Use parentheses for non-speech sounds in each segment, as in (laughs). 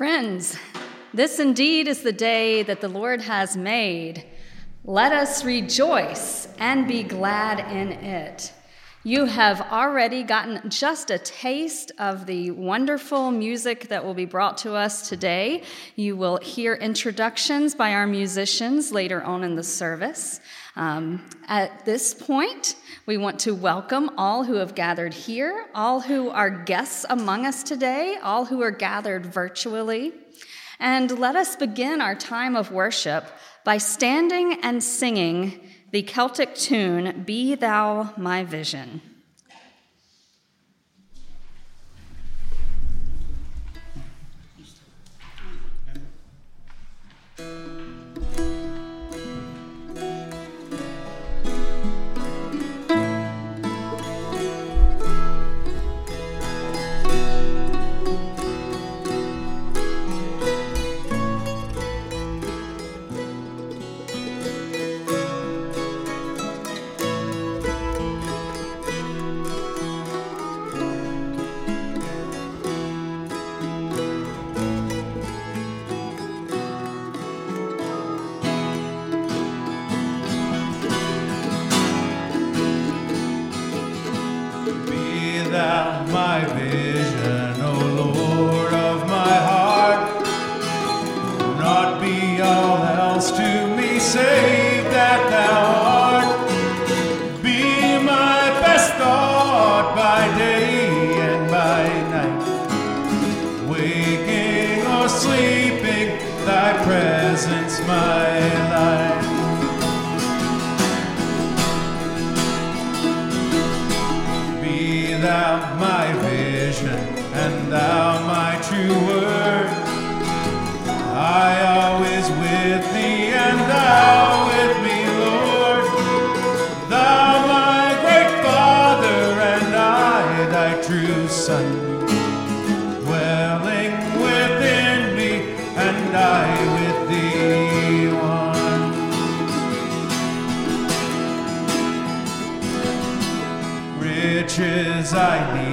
Friends, this indeed is the day that the Lord has made. Let us rejoice and be glad in it. You have already gotten just a taste of the wonderful music that will be brought to us today. You will hear introductions by our musicians later on in the service. Um, at this point, we want to welcome all who have gathered here, all who are guests among us today, all who are gathered virtually. And let us begin our time of worship by standing and singing the Celtic tune, Be Thou My Vision. my life. Be thou my vision and thou my true word. inside me.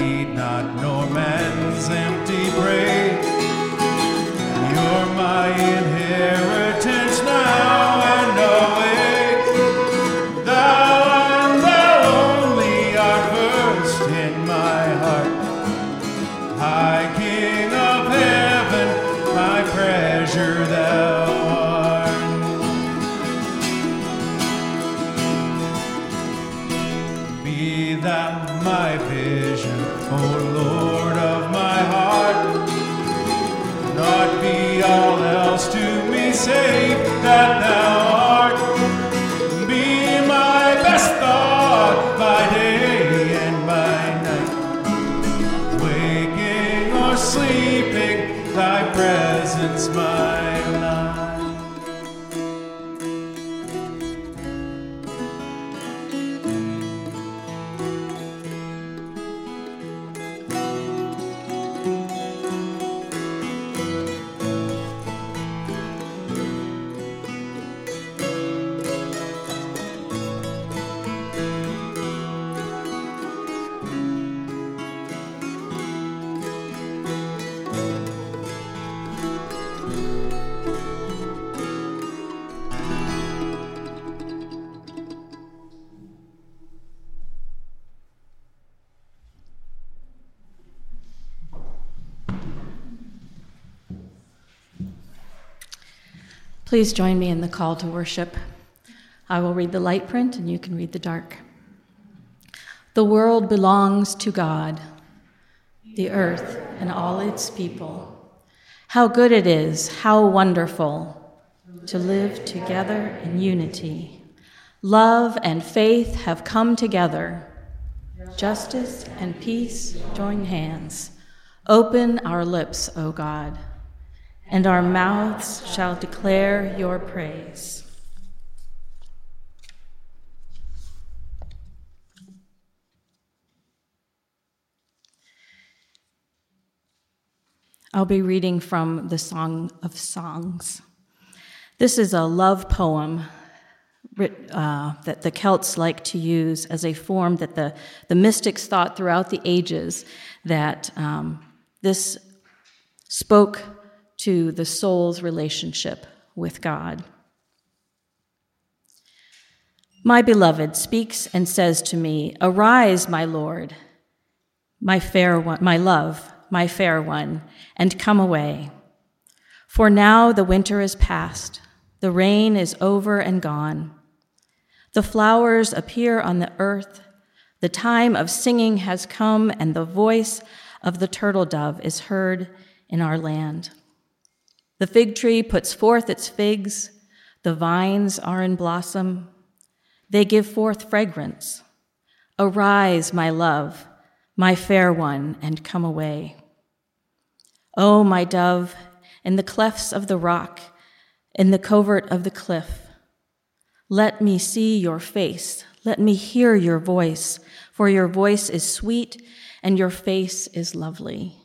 Please join me in the call to worship. I will read the light print and you can read the dark. The world belongs to God, the earth and all its people. How good it is, how wonderful to live together in unity. Love and faith have come together. Justice and peace join hands. Open our lips, O God and our mouths shall declare your praise. I'll be reading from the Song of Songs. This is a love poem uh, that the Celts like to use as a form that the, the mystics thought throughout the ages that um, this spoke to the soul's relationship with God. My beloved speaks and says to me, Arise, my Lord, my fair one, my love, my fair one, and come away. For now the winter is past, the rain is over and gone. The flowers appear on the earth, the time of singing has come, and the voice of the turtle dove is heard in our land. The fig tree puts forth its figs, the vines are in blossom, they give forth fragrance. Arise, my love, my fair one, and come away. O oh, my dove, in the clefts of the rock, in the covert of the cliff, let me see your face, let me hear your voice, for your voice is sweet and your face is lovely.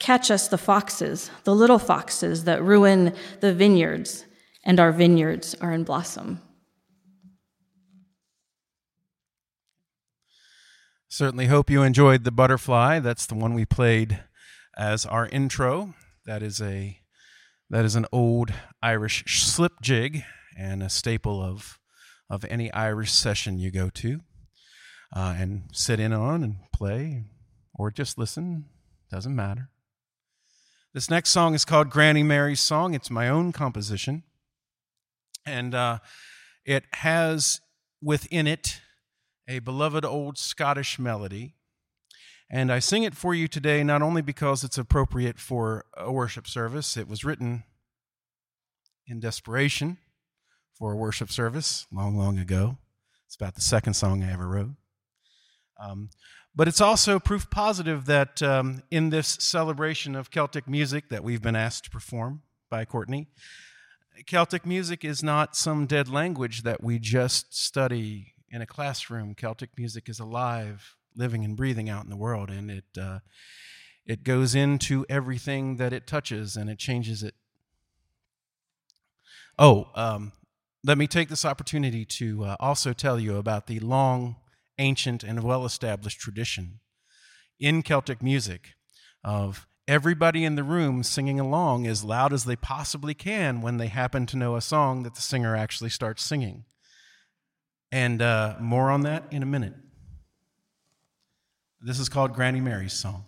Catch us the foxes, the little foxes that ruin the vineyards, and our vineyards are in blossom. Certainly hope you enjoyed the butterfly. That's the one we played as our intro. That is a that is an old Irish slip jig and a staple of of any Irish session you go to uh, and sit in on and play or just listen. Doesn't matter. This next song is called Granny Mary's Song. It's my own composition. And uh, it has within it a beloved old Scottish melody. And I sing it for you today not only because it's appropriate for a worship service, it was written in desperation for a worship service long, long ago. It's about the second song I ever wrote. Um, but it's also proof positive that um, in this celebration of Celtic music that we've been asked to perform by Courtney, Celtic music is not some dead language that we just study in a classroom. Celtic music is alive, living and breathing out in the world, and it uh, it goes into everything that it touches, and it changes it. Oh, um, let me take this opportunity to uh, also tell you about the long ancient and well established tradition in Celtic music of everybody in the room singing along as loud as they possibly can when they happen to know a song that the singer actually starts singing. And uh, more on that in a minute. This is called Granny Mary's Song.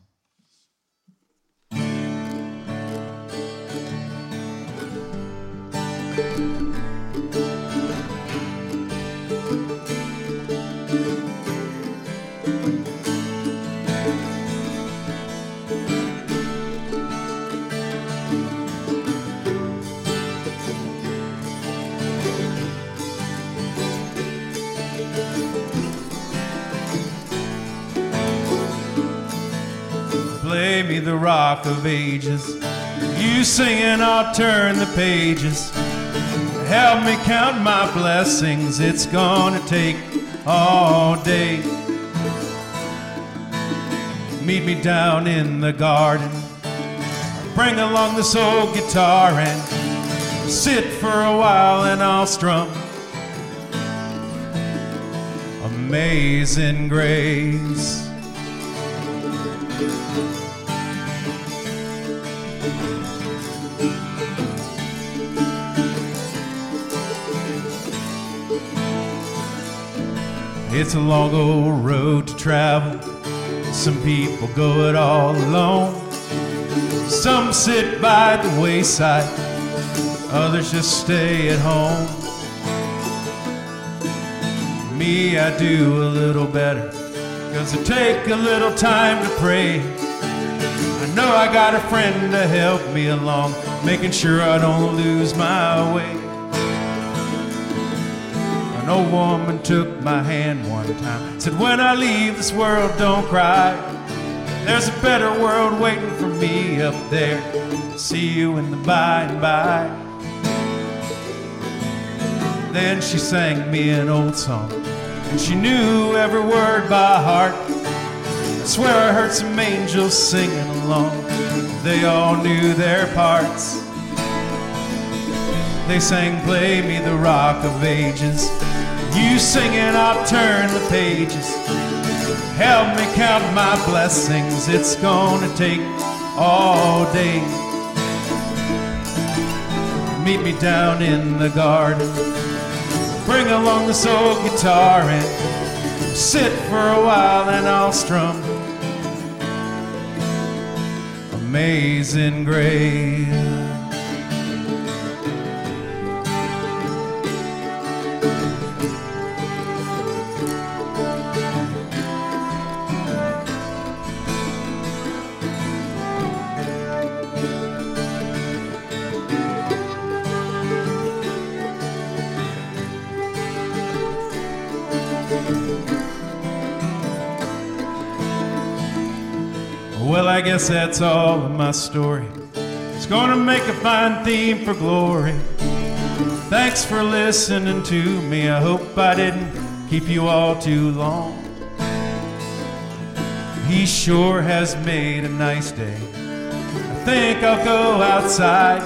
The rock of ages. You singing, I'll turn the pages. Help me count my blessings, it's gonna take all day. Meet me down in the garden. Bring along this old guitar and sit for a while and I'll strum. Amazing grace. It's a long old road to travel. Some people go it all alone. Some sit by the wayside, others just stay at home. Me, I do a little better, cause I take a little time to pray. I know I got a friend to help me along, making sure I don't lose my way. Old woman took my hand one time, said, When I leave this world, don't cry. There's a better world waiting for me up there. See you in the by and by. Then she sang me an old song, and she knew every word by heart. I swear I heard some angels singing along. They all knew their parts. They sang, Play me the rock of ages. You sing it, I'll turn the pages. Help me count my blessings, it's gonna take all day. Meet me down in the garden. Bring along this old guitar and sit for a while and I'll strum. Amazing grace. Guess that's all of my story. It's gonna make a fine theme for glory. Thanks for listening to me. I hope I didn't keep you all too long. He sure has made a nice day. I think I'll go outside.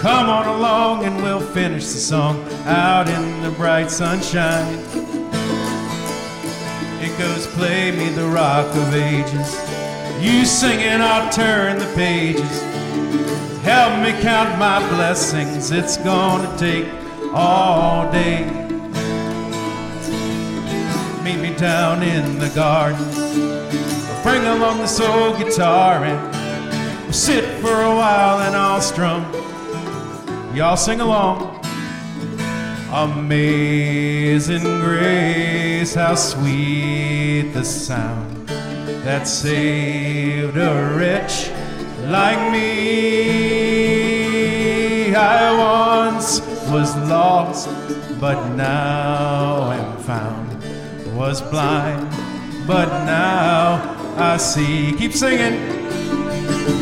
Come on along and we'll finish the song out in the bright sunshine. It goes, Play me the rock of ages. You sing and I'll turn the pages. Help me count my blessings. It's gonna take all day. Meet me down in the garden. Bring along the old guitar and sit for a while and I'll strum. Y'all sing along. Amazing grace, how sweet the sound that saved a wretch like me. I once was lost, but now am found. Was blind, but now I see. Keep singing.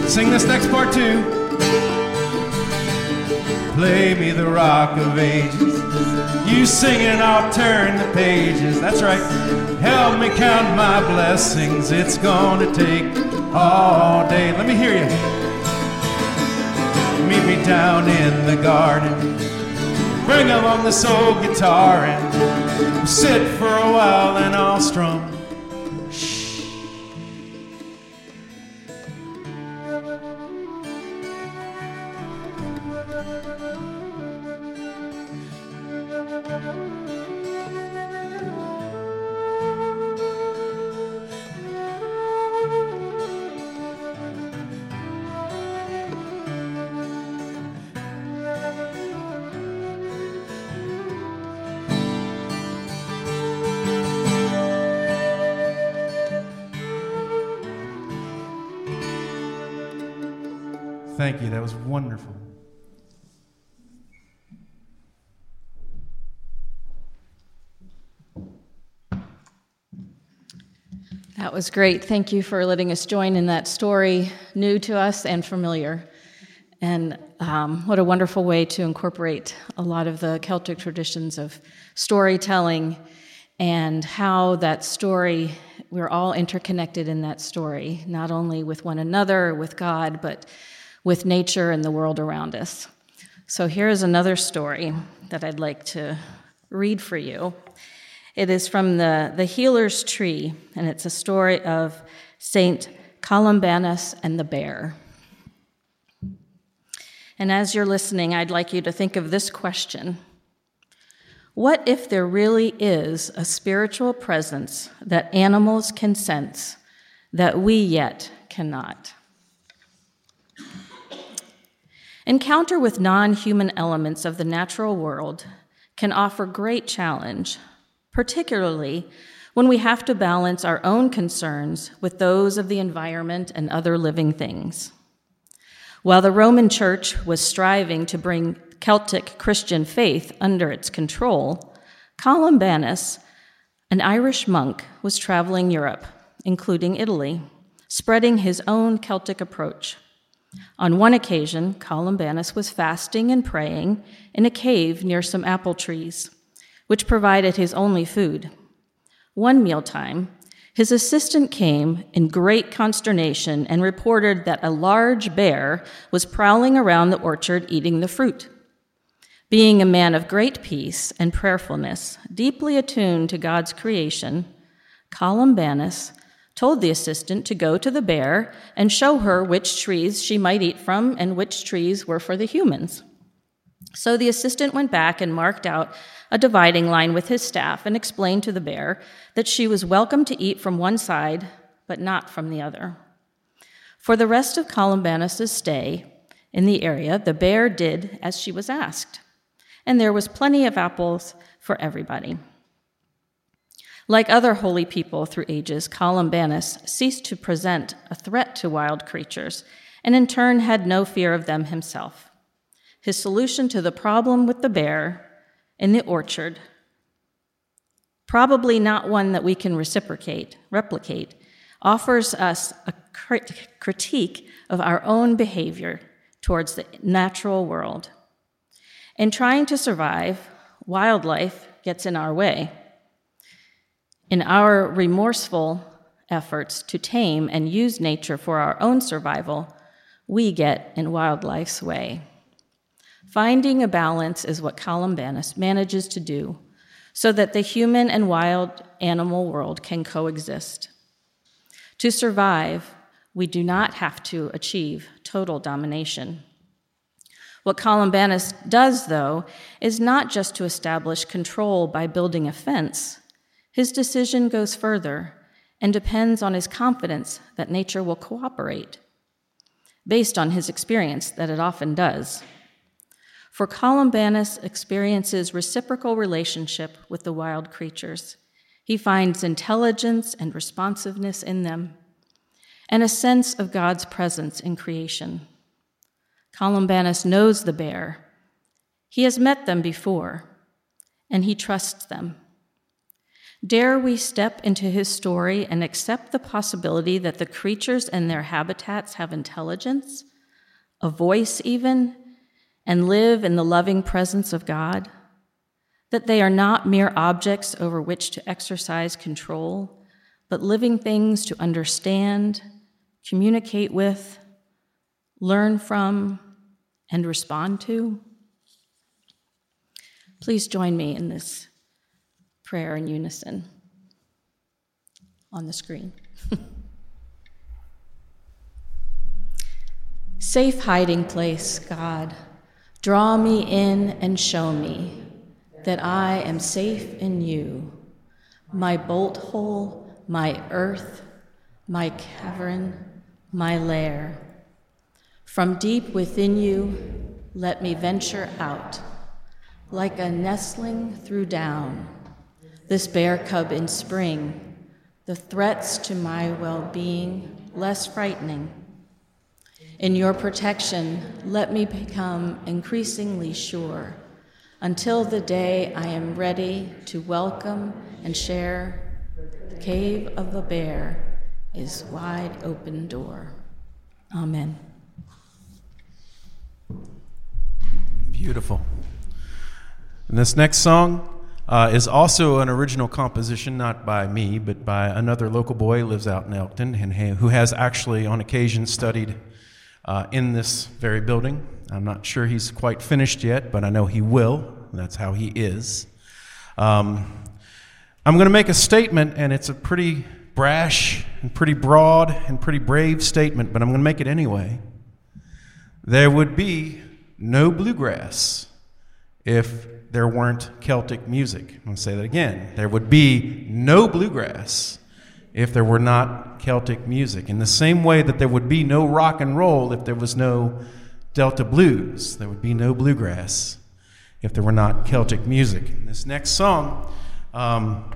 Sing this next part too. Play me the rock of ages. You sing and I'll turn the pages. That's right. Help me count my blessings. It's gonna take all day. Let me hear you. Meet me down in the garden. Bring along this old guitar and sit for a while and I'll strum. Was wonderful. That was great. Thank you for letting us join in that story, new to us and familiar. And um, what a wonderful way to incorporate a lot of the Celtic traditions of storytelling and how that story, we're all interconnected in that story, not only with one another, with God, but with nature and the world around us. So here's another story that I'd like to read for you. It is from the, the Healer's Tree, and it's a story of Saint Columbanus and the bear. And as you're listening, I'd like you to think of this question What if there really is a spiritual presence that animals can sense that we yet cannot? Encounter with non human elements of the natural world can offer great challenge, particularly when we have to balance our own concerns with those of the environment and other living things. While the Roman Church was striving to bring Celtic Christian faith under its control, Columbanus, an Irish monk, was traveling Europe, including Italy, spreading his own Celtic approach. On one occasion, Columbanus was fasting and praying in a cave near some apple trees, which provided his only food. One mealtime, his assistant came in great consternation and reported that a large bear was prowling around the orchard eating the fruit. Being a man of great peace and prayerfulness, deeply attuned to God's creation, Columbanus told the assistant to go to the bear and show her which trees she might eat from and which trees were for the humans. So the assistant went back and marked out a dividing line with his staff and explained to the bear that she was welcome to eat from one side, but not from the other. For the rest of Columbanus's stay in the area, the bear did as she was asked, and there was plenty of apples for everybody. Like other holy people through ages, Columbanus ceased to present a threat to wild creatures, and in turn had no fear of them himself. His solution to the problem with the bear in the orchard, probably not one that we can reciprocate, replicate, offers us a critique of our own behavior towards the natural world. In trying to survive, wildlife gets in our way. In our remorseful efforts to tame and use nature for our own survival, we get in wildlife's way. Finding a balance is what Columbanus manages to do so that the human and wild animal world can coexist. To survive, we do not have to achieve total domination. What Columbanus does, though, is not just to establish control by building a fence. His decision goes further and depends on his confidence that nature will cooperate, based on his experience that it often does. For Columbanus experiences reciprocal relationship with the wild creatures. He finds intelligence and responsiveness in them, and a sense of God's presence in creation. Columbanus knows the bear. He has met them before, and he trusts them. Dare we step into his story and accept the possibility that the creatures and their habitats have intelligence, a voice even, and live in the loving presence of God, that they are not mere objects over which to exercise control, but living things to understand, communicate with, learn from, and respond to? Please join me in this prayer in unison on the screen. (laughs) Safe hiding place, God. Draw me in and show me that I am safe in you, my bolt hole, my earth, my cavern, my lair. From deep within you, let me venture out, like a nestling through down, this bear cub in spring, the threats to my well being less frightening in your protection, let me become increasingly sure until the day I am ready to welcome and share the cave of the bear is wide open door. Amen. Beautiful. And this next song uh, is also an original composition, not by me, but by another local boy who lives out in Elkton and who has actually, on occasion, studied uh, in this very building. I'm not sure he's quite finished yet, but I know he will. That's how he is. Um, I'm going to make a statement, and it's a pretty brash and pretty broad and pretty brave statement, but I'm going to make it anyway. There would be no bluegrass if there weren't Celtic music. I'm going to say that again. There would be no bluegrass if there were not Celtic music. In the same way that there would be no rock and roll if there was no Delta blues, there would be no bluegrass if there were not Celtic music. This next song um,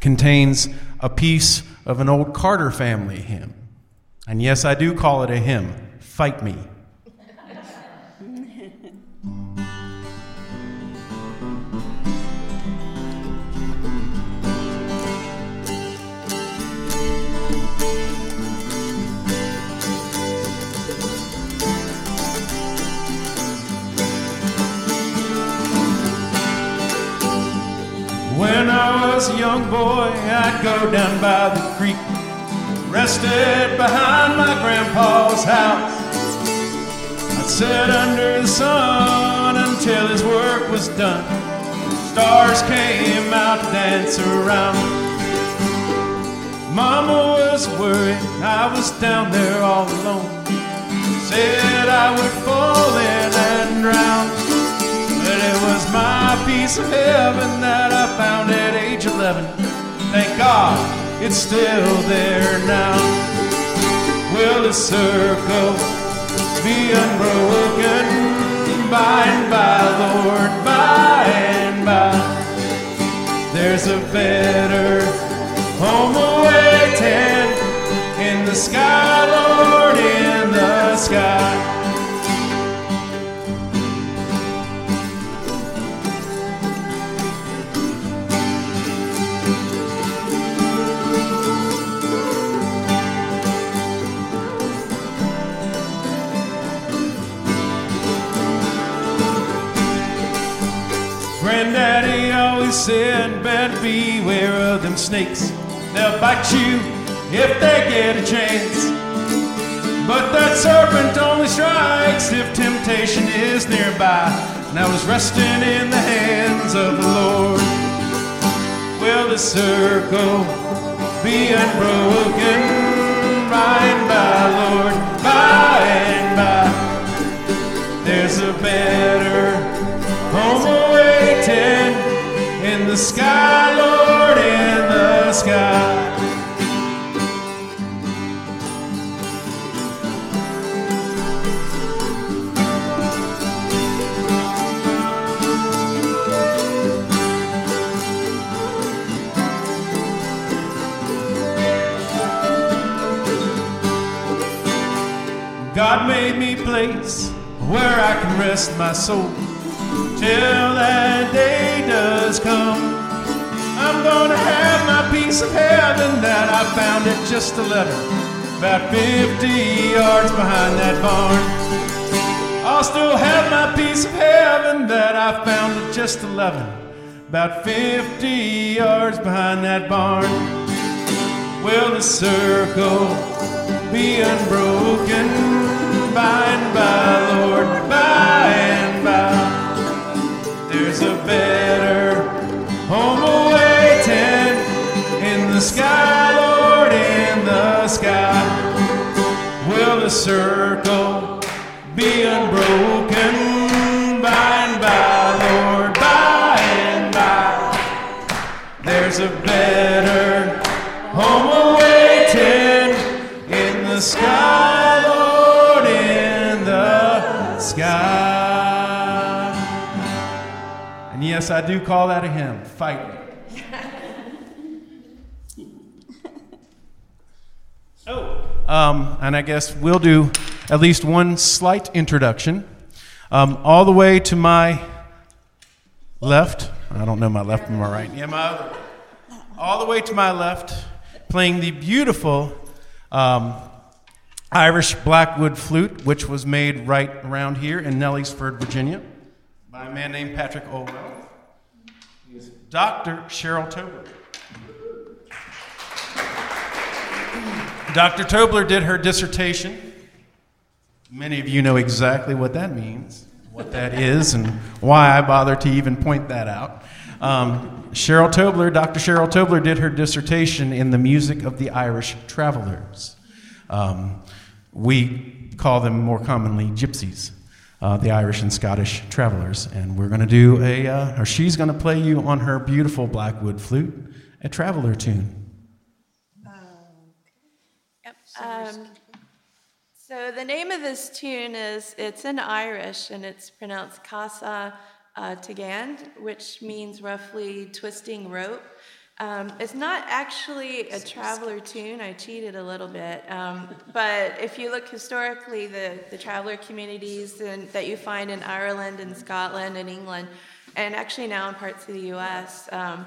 contains a piece of an old Carter family hymn. And yes, I do call it a hymn Fight Me. I was a young boy, I'd go down by the creek, rested behind my grandpa's house. I'd sit under the sun until his work was done. Stars came out to dance around. Mama was worried I was down there all alone. Said I would fall in and drown. Piece of heaven that I found at age 11. Thank God it's still there now. Will the circle be unbroken by and by, Lord, by and by? There's a better home awaiting in the sky, Lord, in the sky. Better beware of them snakes. They'll bite you if they get a chance. But that serpent only strikes if temptation is nearby. And I was resting in the hands of the Lord. Will the circle be unbroken by and by, Lord, by and by? There's a better home waiting in the sky, Lord, in the sky. God made me place where I can rest my soul till that day does come. I'm gonna have my piece of heaven that I found at just 11, about 50 yards behind that barn. I'll still have my piece of heaven that I found at just 11, about 50 yards behind that barn. Will the circle be unbroken by and by, Lord, There's a better home awaiting in the sky, Lord, in the sky. Will the circle be unbroken yes, I do call that a hymn. Fight me. (laughs) oh. Um, and I guess we'll do at least one slight introduction. Um, all the way to my left. I don't know my left from my right. Yeah, my other. All the way to my left, playing the beautiful um, Irish Blackwood flute, which was made right around here in Nellysford, Virginia, by a man named Patrick Olwell. Dr. Cheryl Tobler. Dr. Tobler did her dissertation. Many of you know exactly what that means, what that is, and why I bother to even point that out. Um, Cheryl Tobler, Dr. Cheryl Tobler, did her dissertation in the music of the Irish travelers. Um, we call them more commonly gypsies, uh, the Irish and Scottish travelers. And we're going to do a, uh, or she's going to play you on her beautiful Blackwood flute, a traveler tune. Um, so the name of this tune is it's in Irish and it's pronounced Casa uh, Tagand, which means roughly twisting rope. Um, it's not actually a traveler tune. I cheated a little bit, um, but if you look historically, the the traveler communities in, that you find in Ireland and Scotland and England, and actually now in parts of the U.S. Um,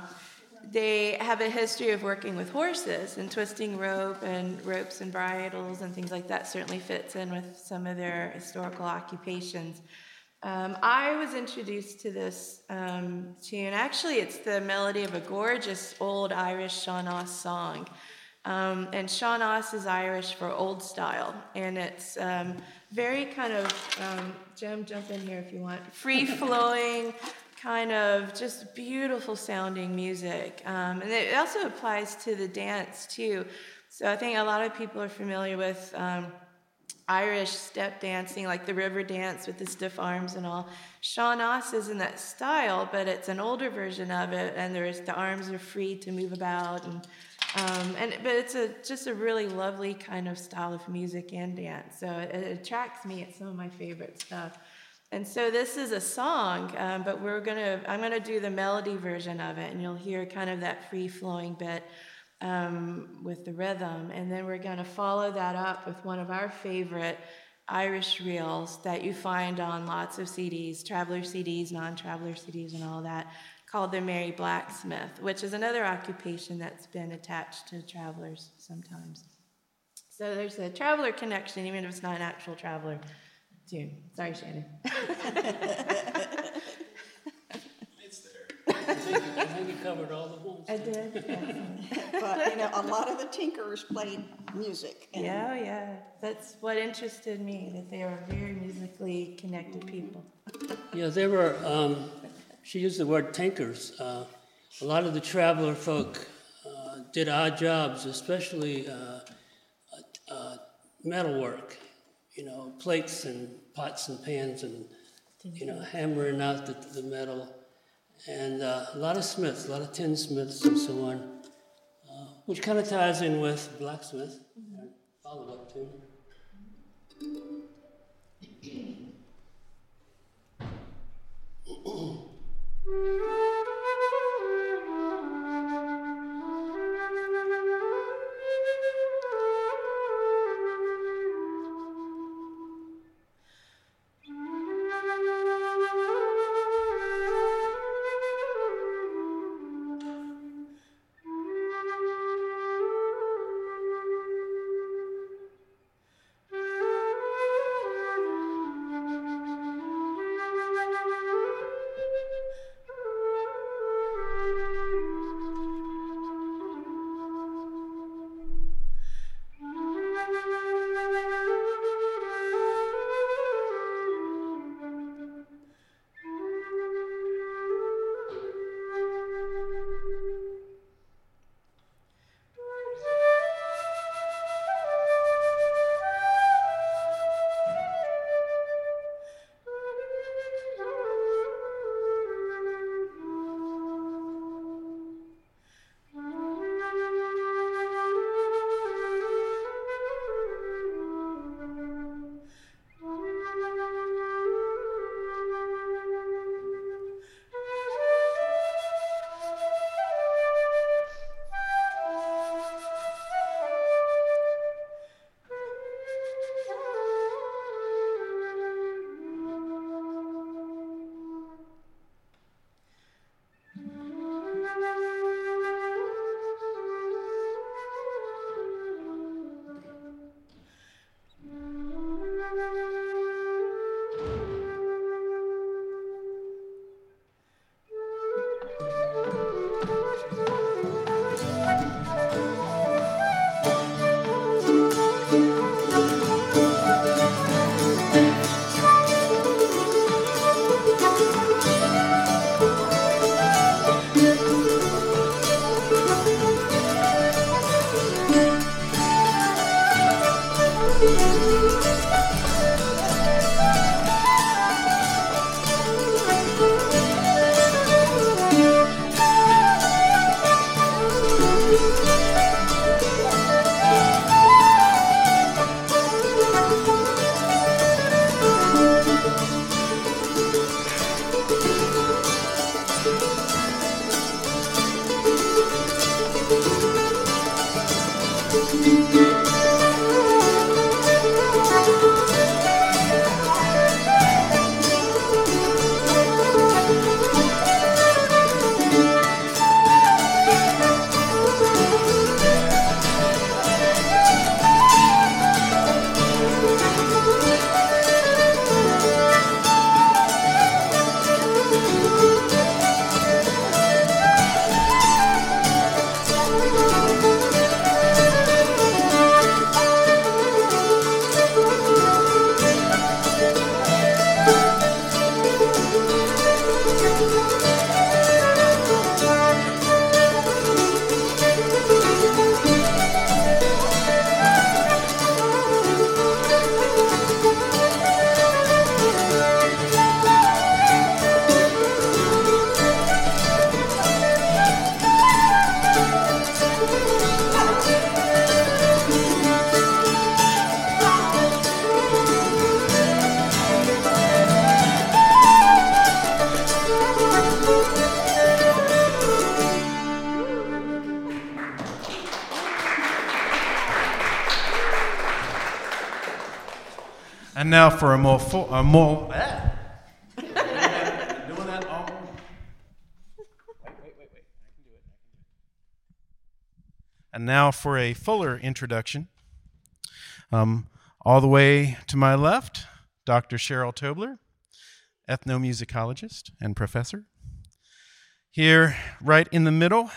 they have a history of working with horses and twisting rope and ropes and bridles and things like that certainly fits in with some of their historical occupations. Um, I was introduced to this um, tune. Actually, it's the melody of a gorgeous old Irish Sean song. Um, and Sean is Irish for old style, and it's um, very kind of, um, Jim, jump in here if you want, free flowing, kind of just beautiful sounding music. Um, and it also applies to the dance too. So I think a lot of people are familiar with um, Irish step dancing, like the river dance with the stiff arms and all. Oss is in that style, but it's an older version of it, and there's the arms are free to move about, and um, and but it's a just a really lovely kind of style of music and dance. So it, it attracts me. It's some of my favorite stuff. And so this is a song, um, but we're gonna I'm gonna do the melody version of it, and you'll hear kind of that free flowing bit um, with the rhythm. And then we're going to follow that up with one of our favorite Irish reels that you find on lots of CDs, traveler CDs, non traveler CDs, and all that, called the Merry Blacksmith, which is another occupation that's been attached to travelers sometimes. So there's a traveler connection, even if it's not an actual traveler tune. Sorry, Shannon. (laughs) I think you covered all the ones. I did. (laughs) but you know, a lot of the Tinkers played music. And Yeah, yeah. That's what interested me, that they are very musically connected people. Yeah, they were, um, she used the word tinkers. Uh, a lot of the traveler folk uh, did odd jobs, especially uh, uh, metal work, you know, plates and pots and pans and, you know, hammering out the, the metal and uh, a lot of smiths, a lot of tinsmiths and so on, uh, which kind of ties in with blacksmith. Mm-hmm. Follow up to. Mm-hmm. (clears throat) now for a more full, a more. Ah. (laughs) doing that all. Wait, wait, wait, wait. I can do it. And now for a fuller introduction. Um, all the way to my left, Dr. Cheryl Tobler, ethnomusicologist and professor. Here, right in the middle,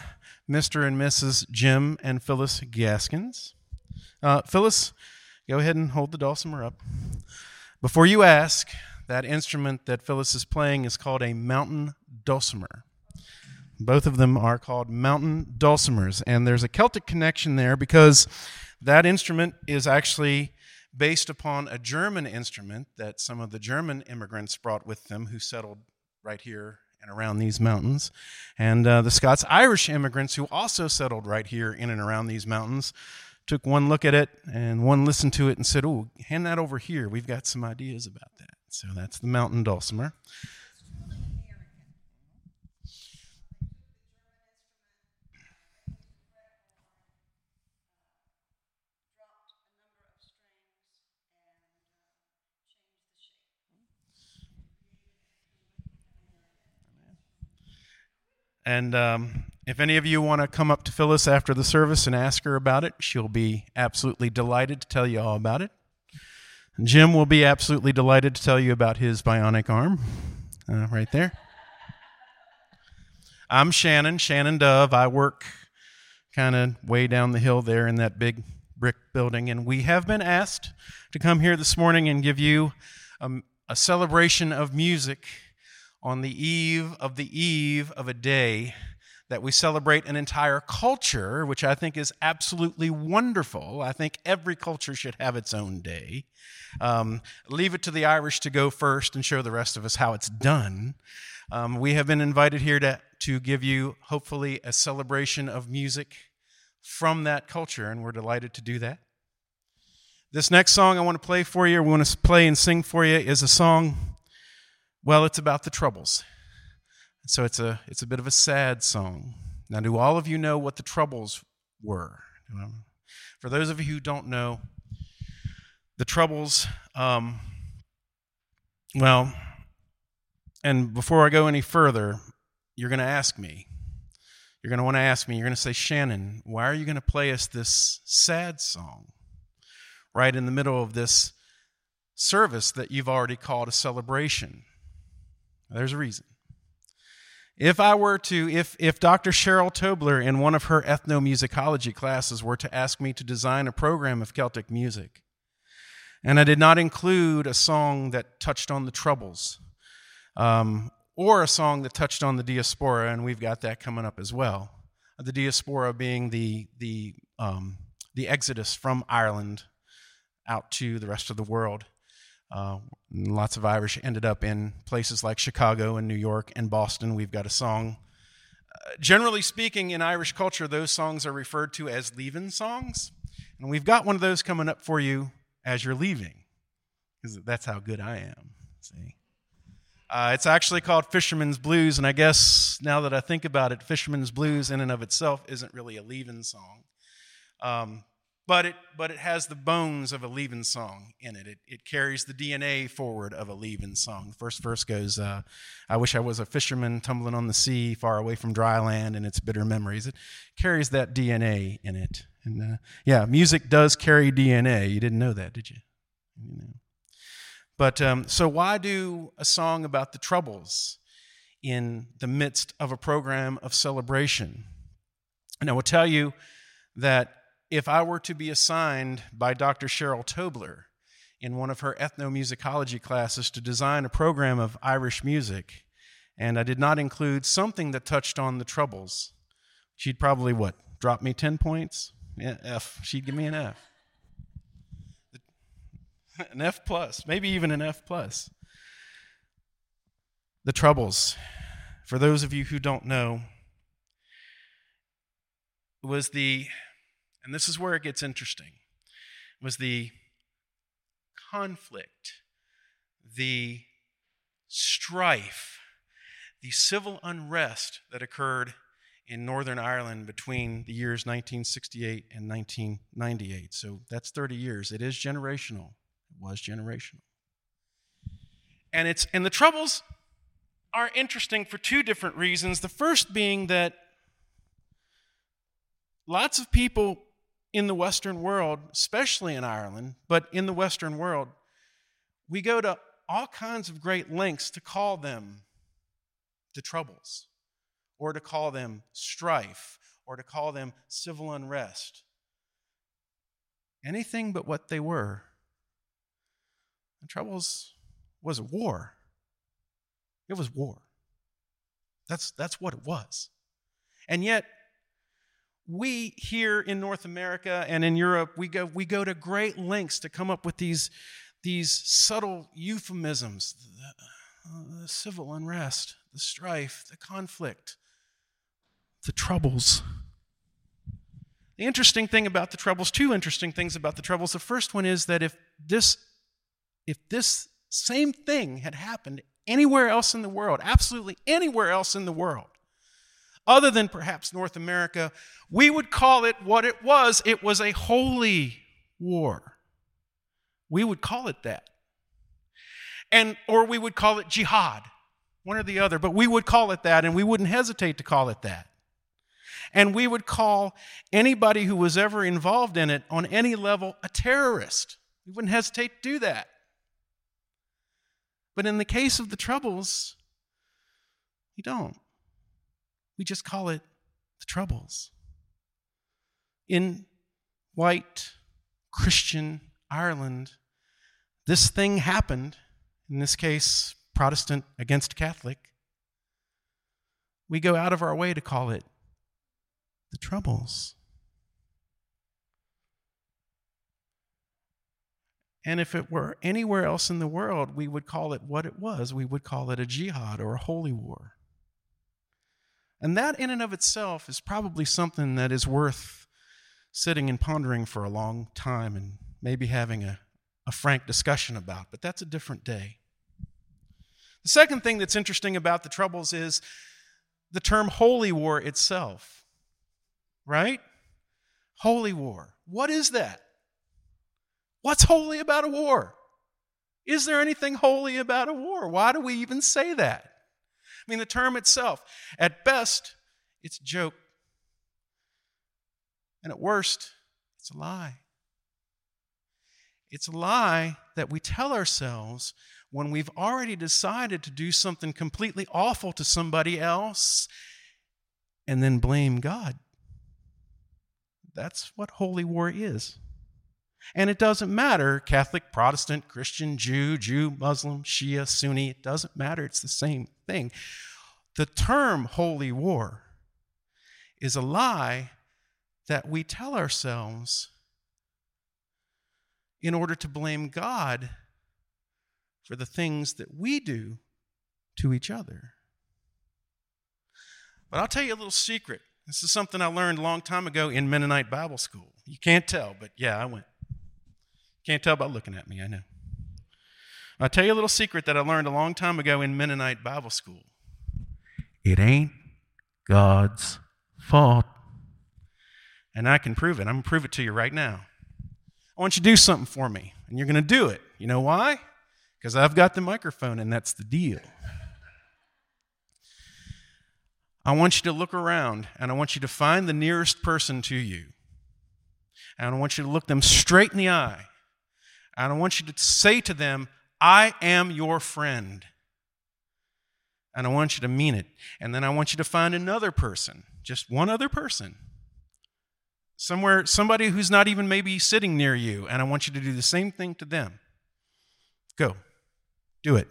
Mr. and Mrs. Jim and Phyllis Gaskins. Uh, Phyllis, go ahead and hold the dulcimer up. Before you ask, that instrument that Phyllis is playing is called a mountain dulcimer. Both of them are called mountain dulcimers, and there's a Celtic connection there because that instrument is actually based upon a German instrument that some of the German immigrants brought with them who settled right here and around these mountains. And uh, the Scots Irish immigrants who also settled right here in and around these mountains took one look at it and one listened to it and said, Oh, hand that over here. We've got some ideas about that. So that's the mountain dulcimer. And um, if any of you want to come up to Phyllis after the service and ask her about it, she'll be absolutely delighted to tell you all about it. Jim will be absolutely delighted to tell you about his bionic arm uh, right there. I'm Shannon, Shannon Dove. I work kind of way down the hill there in that big brick building, and we have been asked to come here this morning and give you um, a celebration of music on the eve of the eve of a day that we celebrate an entire culture, which I think is absolutely wonderful. I think every culture should have its own day. Um, leave it to the Irish to go first and show the rest of us how it's done. Um, we have been invited here to, to give you, hopefully, a celebration of music from that culture, and we're delighted to do that. This next song I want to play for you, or we want to play and sing for you, is a song well, it's about the troubles. So it's a, it's a bit of a sad song. Now, do all of you know what the troubles were? For those of you who don't know, the troubles, um, well, and before I go any further, you're going to ask me. You're going to want to ask me, you're going to say, Shannon, why are you going to play us this sad song right in the middle of this service that you've already called a celebration? There's a reason. If I were to, if, if Dr. Cheryl Tobler in one of her ethnomusicology classes were to ask me to design a program of Celtic music, and I did not include a song that touched on the Troubles, um, or a song that touched on the diaspora, and we've got that coming up as well. The diaspora being the, the, um, the exodus from Ireland out to the rest of the world. Uh, lots of Irish ended up in places like Chicago and New York and Boston. We've got a song. Uh, generally speaking, in Irish culture, those songs are referred to as leaving songs. And we've got one of those coming up for you as you're leaving, because that's how good I am. See? Uh, it's actually called Fisherman's Blues, and I guess now that I think about it, Fisherman's Blues in and of itself isn't really a leaving song. Um, but it, but it has the bones of a leaving song in it. it. It carries the DNA forward of a leaving song. The first verse goes, uh, I wish I was a fisherman tumbling on the sea, far away from dry land and its bitter memories. It carries that DNA in it. And uh, yeah, music does carry DNA. You didn't know that, did you? you know. But um, so, why do a song about the troubles in the midst of a program of celebration? And I will tell you that if I were to be assigned by Dr. Cheryl Tobler in one of her ethnomusicology classes to design a program of Irish music, and I did not include something that touched on the troubles, she'd probably what? Drop me 10 points? Yeah, F. She'd give me an F. (laughs) An F plus, maybe even an F plus. The troubles. For those of you who don't know, was the and this is where it gets interesting, was the conflict, the strife, the civil unrest that occurred in Northern Ireland between the years 1968 and 1998. So that's 30 years. It is generational. It was generational. And it's and the troubles are interesting for two different reasons. The first being that lots of people in the Western world, especially in Ireland, but in the Western world, we go to all kinds of great lengths to call them the troubles, or to call them strife, or to call them civil unrest. Anything but what they were. The troubles was a war. It was war. That's, that's what it was. And yet, we here in North America and in Europe, we go, we go to great lengths to come up with these, these subtle euphemisms the, the civil unrest, the strife, the conflict, the troubles. The interesting thing about the troubles, two interesting things about the troubles. The first one is that if this, if this same thing had happened anywhere else in the world, absolutely anywhere else in the world, other than perhaps North America, we would call it what it was. It was a holy war. We would call it that. And or we would call it jihad, one or the other, but we would call it that and we wouldn't hesitate to call it that. And we would call anybody who was ever involved in it on any level a terrorist. We wouldn't hesitate to do that. But in the case of the troubles, we don't. We just call it the Troubles. In white Christian Ireland, this thing happened, in this case, Protestant against Catholic. We go out of our way to call it the Troubles. And if it were anywhere else in the world, we would call it what it was. We would call it a jihad or a holy war. And that, in and of itself, is probably something that is worth sitting and pondering for a long time and maybe having a, a frank discussion about. But that's a different day. The second thing that's interesting about the Troubles is the term holy war itself, right? Holy war. What is that? What's holy about a war? Is there anything holy about a war? Why do we even say that? I mean, the term itself, at best, it's a joke. And at worst, it's a lie. It's a lie that we tell ourselves when we've already decided to do something completely awful to somebody else and then blame God. That's what holy war is. And it doesn't matter Catholic, Protestant, Christian, Jew, Jew, Muslim, Shia, Sunni, it doesn't matter. It's the same thing. The term holy war is a lie that we tell ourselves in order to blame God for the things that we do to each other. But I'll tell you a little secret. This is something I learned a long time ago in Mennonite Bible school. You can't tell, but yeah, I went. Can't tell by looking at me, I know. I'll tell you a little secret that I learned a long time ago in Mennonite Bible school. It ain't God's fault. And I can prove it. I'm going to prove it to you right now. I want you to do something for me, and you're going to do it. You know why? Because I've got the microphone, and that's the deal. I want you to look around, and I want you to find the nearest person to you. And I want you to look them straight in the eye and I want you to say to them, I am your friend. And I want you to mean it. And then I want you to find another person, just one other person, somewhere, somebody who's not even maybe sitting near you. And I want you to do the same thing to them. Go. Do it.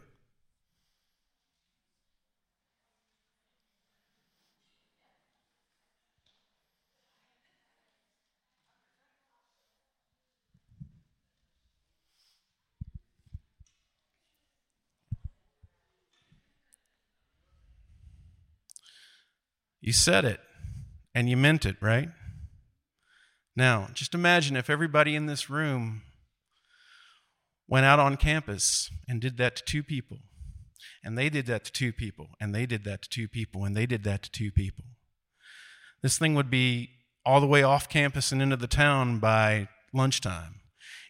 You said it and you meant it, right? Now, just imagine if everybody in this room went out on campus and did that to two people, and they did that to two people, and they did that to two people, and they did that to two people. This thing would be all the way off campus and into the town by lunchtime.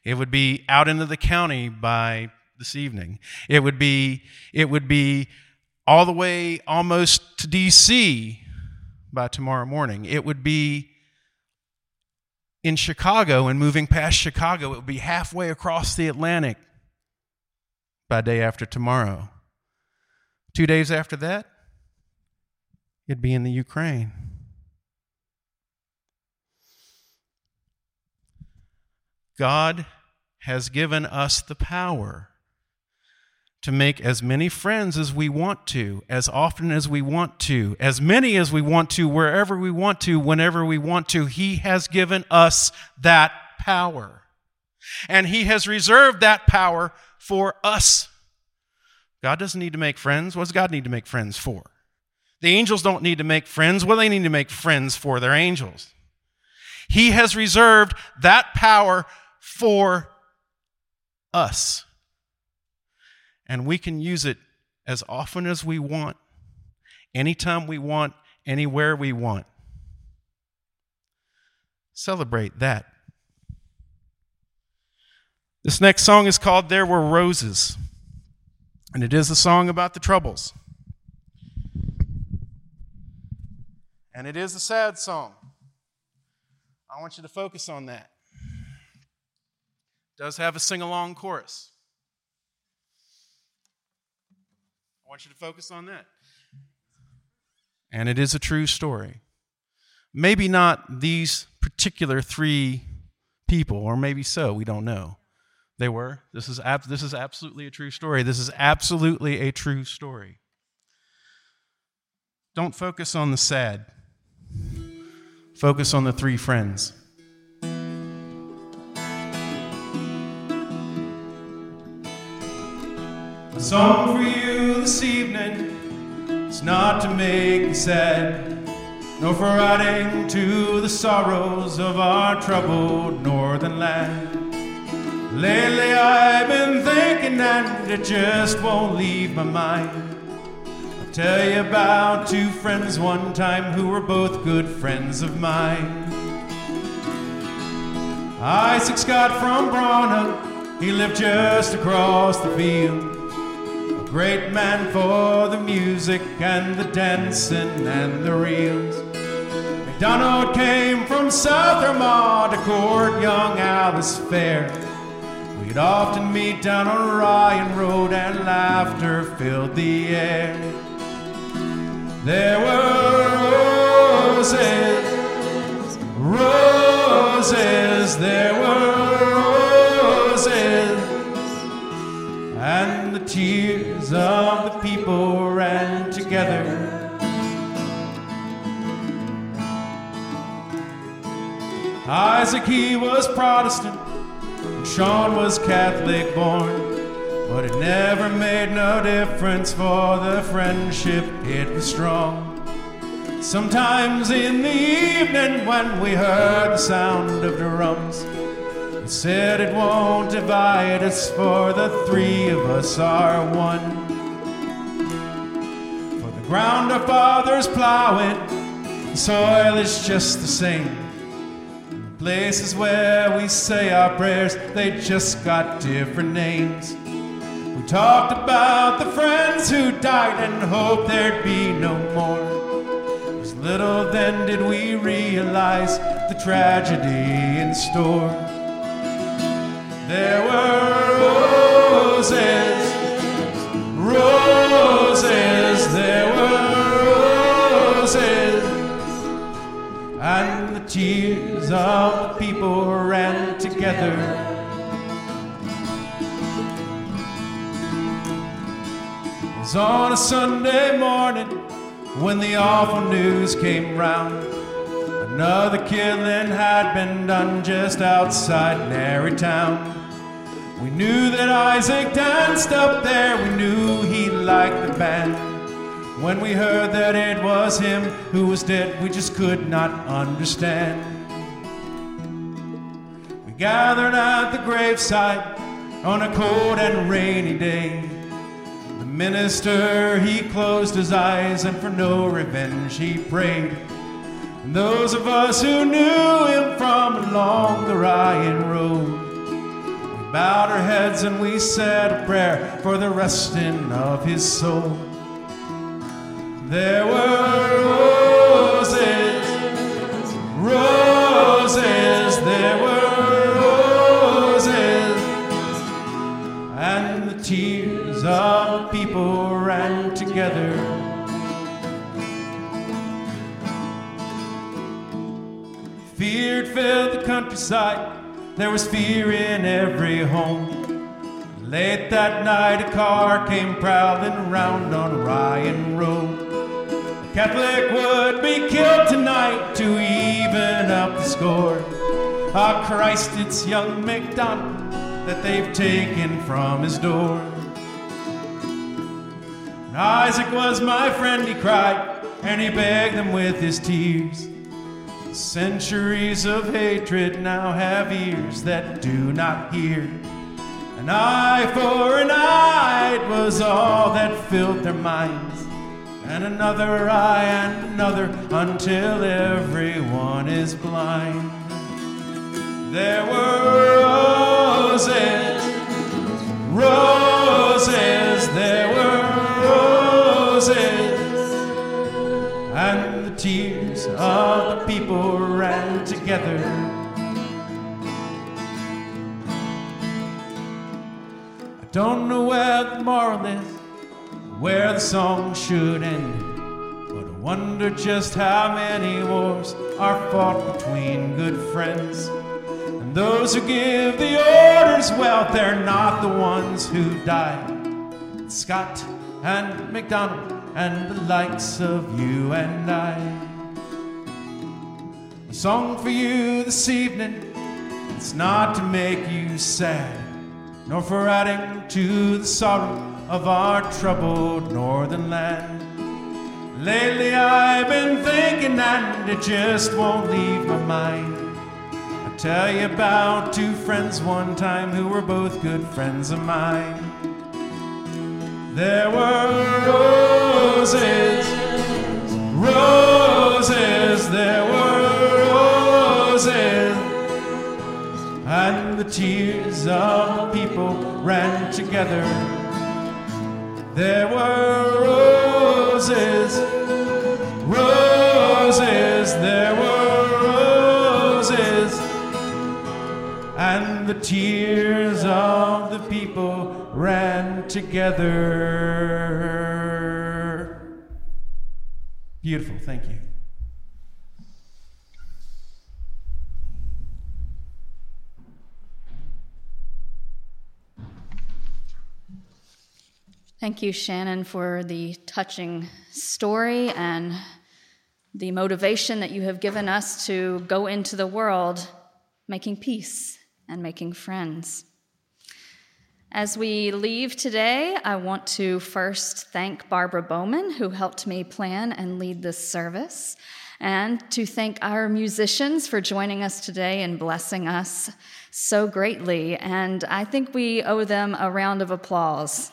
It would be out into the county by this evening. It would be it would be all the way almost to DC by tomorrow morning. It would be in Chicago and moving past Chicago, it would be halfway across the Atlantic by day after tomorrow. Two days after that, it'd be in the Ukraine. God has given us the power to make as many friends as we want to, as often as we want to, as many as we want to, wherever we want to, whenever we want to. He has given us that power. And He has reserved that power for us. God doesn't need to make friends. What does God need to make friends for? The angels don't need to make friends. What do they need to make friends for? They're angels. He has reserved that power for us. And we can use it as often as we want, anytime we want, anywhere we want. Celebrate that. This next song is called There Were Roses, and it is a song about the troubles. And it is a sad song. I want you to focus on that. It does have a sing along chorus. I want you to focus on that. And it is a true story. Maybe not these particular three people, or maybe so, we don't know. They were. This is, ab- this is absolutely a true story. This is absolutely a true story. Don't focus on the sad, focus on the three friends. Song for you this evening is not to make you sad, nor for adding to the sorrows of our troubled northern land. Lately I've been thinking and it just won't leave my mind. I'll tell you about two friends one time who were both good friends of mine. Isaac Scott from Brawna, he lived just across the field. Great man for the music and the dancing and the reels. McDonald came from South Armagh to court young Alice Fair. We'd often meet down on Ryan Road and laughter filled the air. There were roses, roses, there were roses, and the tears of the people ran together. Isaac, he was Protestant. and Sean was Catholic born, but it never made no difference for the friendship, it was strong. Sometimes in the evening when we heard the sound of drums, it said it won't divide us, for the three of us are one. Ground our fathers plowing, the soil is just the same. Places where we say our prayers, they just got different names. We talked about the friends who died and hoped there'd be no more. As little then did we realize the tragedy in store. There were roses, tears of people ran together. It was on a Sunday morning when the awful news came round. Another killing had been done just outside Newry town. We knew that Isaac danced up there, we knew he liked the band. When we heard that it was him who was dead, we just could not understand. We gathered at the graveside on a cold and rainy day. The minister, he closed his eyes, and for no revenge he prayed. And those of us who knew him from along the Ryan Road we bowed our heads and we said a prayer for the resting of his soul. There were roses, roses, there were roses, and the tears of people ran together. Fear filled the countryside, there was fear in every home. Late that night, a car came prowling round on Ryan Road. Catholic would be killed tonight to even up the score. Ah, Christ, it's young MacDonald that they've taken from his door. And Isaac was my friend, he cried, and he begged them with his tears. Centuries of hatred now have ears that do not hear. An eye for an eye was all that filled their minds. And another eye and another until everyone is blind. There were roses, roses, there were roses. And the tears of the people ran together. I don't know where the moral is, where the song should end. But I wonder just how many wars are fought between good friends. And those who give the orders, well, they're not the ones who die. Scott and McDonald and the likes of you and I. A song for you this evening, it's not to make you sad, nor for adding to the sorrow of our troubled northern land. Lately I've been thinking and it just won't leave my mind. I'll tell you about two friends one time who were both good friends of mine. There were roses, roses, there were roses, and the tears of people ran together. There were roses, roses, there were roses, and the tears of the people ran together. Beautiful, thank you. Thank you, Shannon, for the touching story and the motivation that you have given us to go into the world making peace and making friends. As we leave today, I want to first thank Barbara Bowman, who helped me plan and lead this service, and to thank our musicians for joining us today and blessing us so greatly. And I think we owe them a round of applause.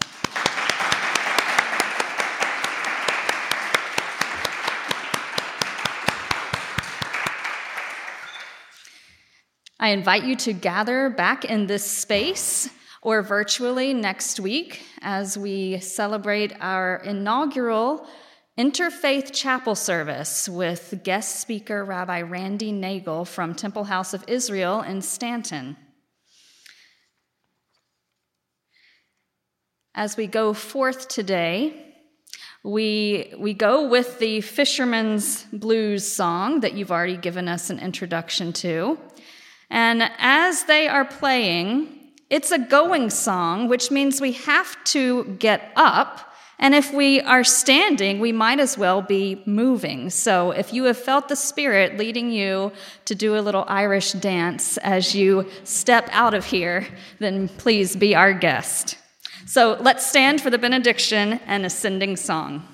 I invite you to gather back in this space or virtually next week as we celebrate our inaugural Interfaith Chapel service with guest speaker Rabbi Randy Nagel from Temple House of Israel in Staunton. As we go forth today, we, we go with the Fisherman's Blues song that you've already given us an introduction to. And as they are playing, it's a going song, which means we have to get up. And if we are standing, we might as well be moving. So if you have felt the Spirit leading you to do a little Irish dance as you step out of here, then please be our guest. So let's stand for the benediction and ascending song.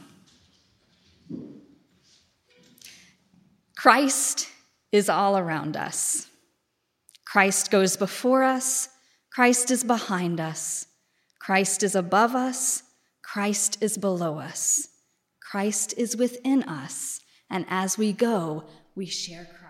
Christ is all around us. Christ goes before us, Christ is behind us, Christ is above us, Christ is below us, Christ is within us, and as we go, we share Christ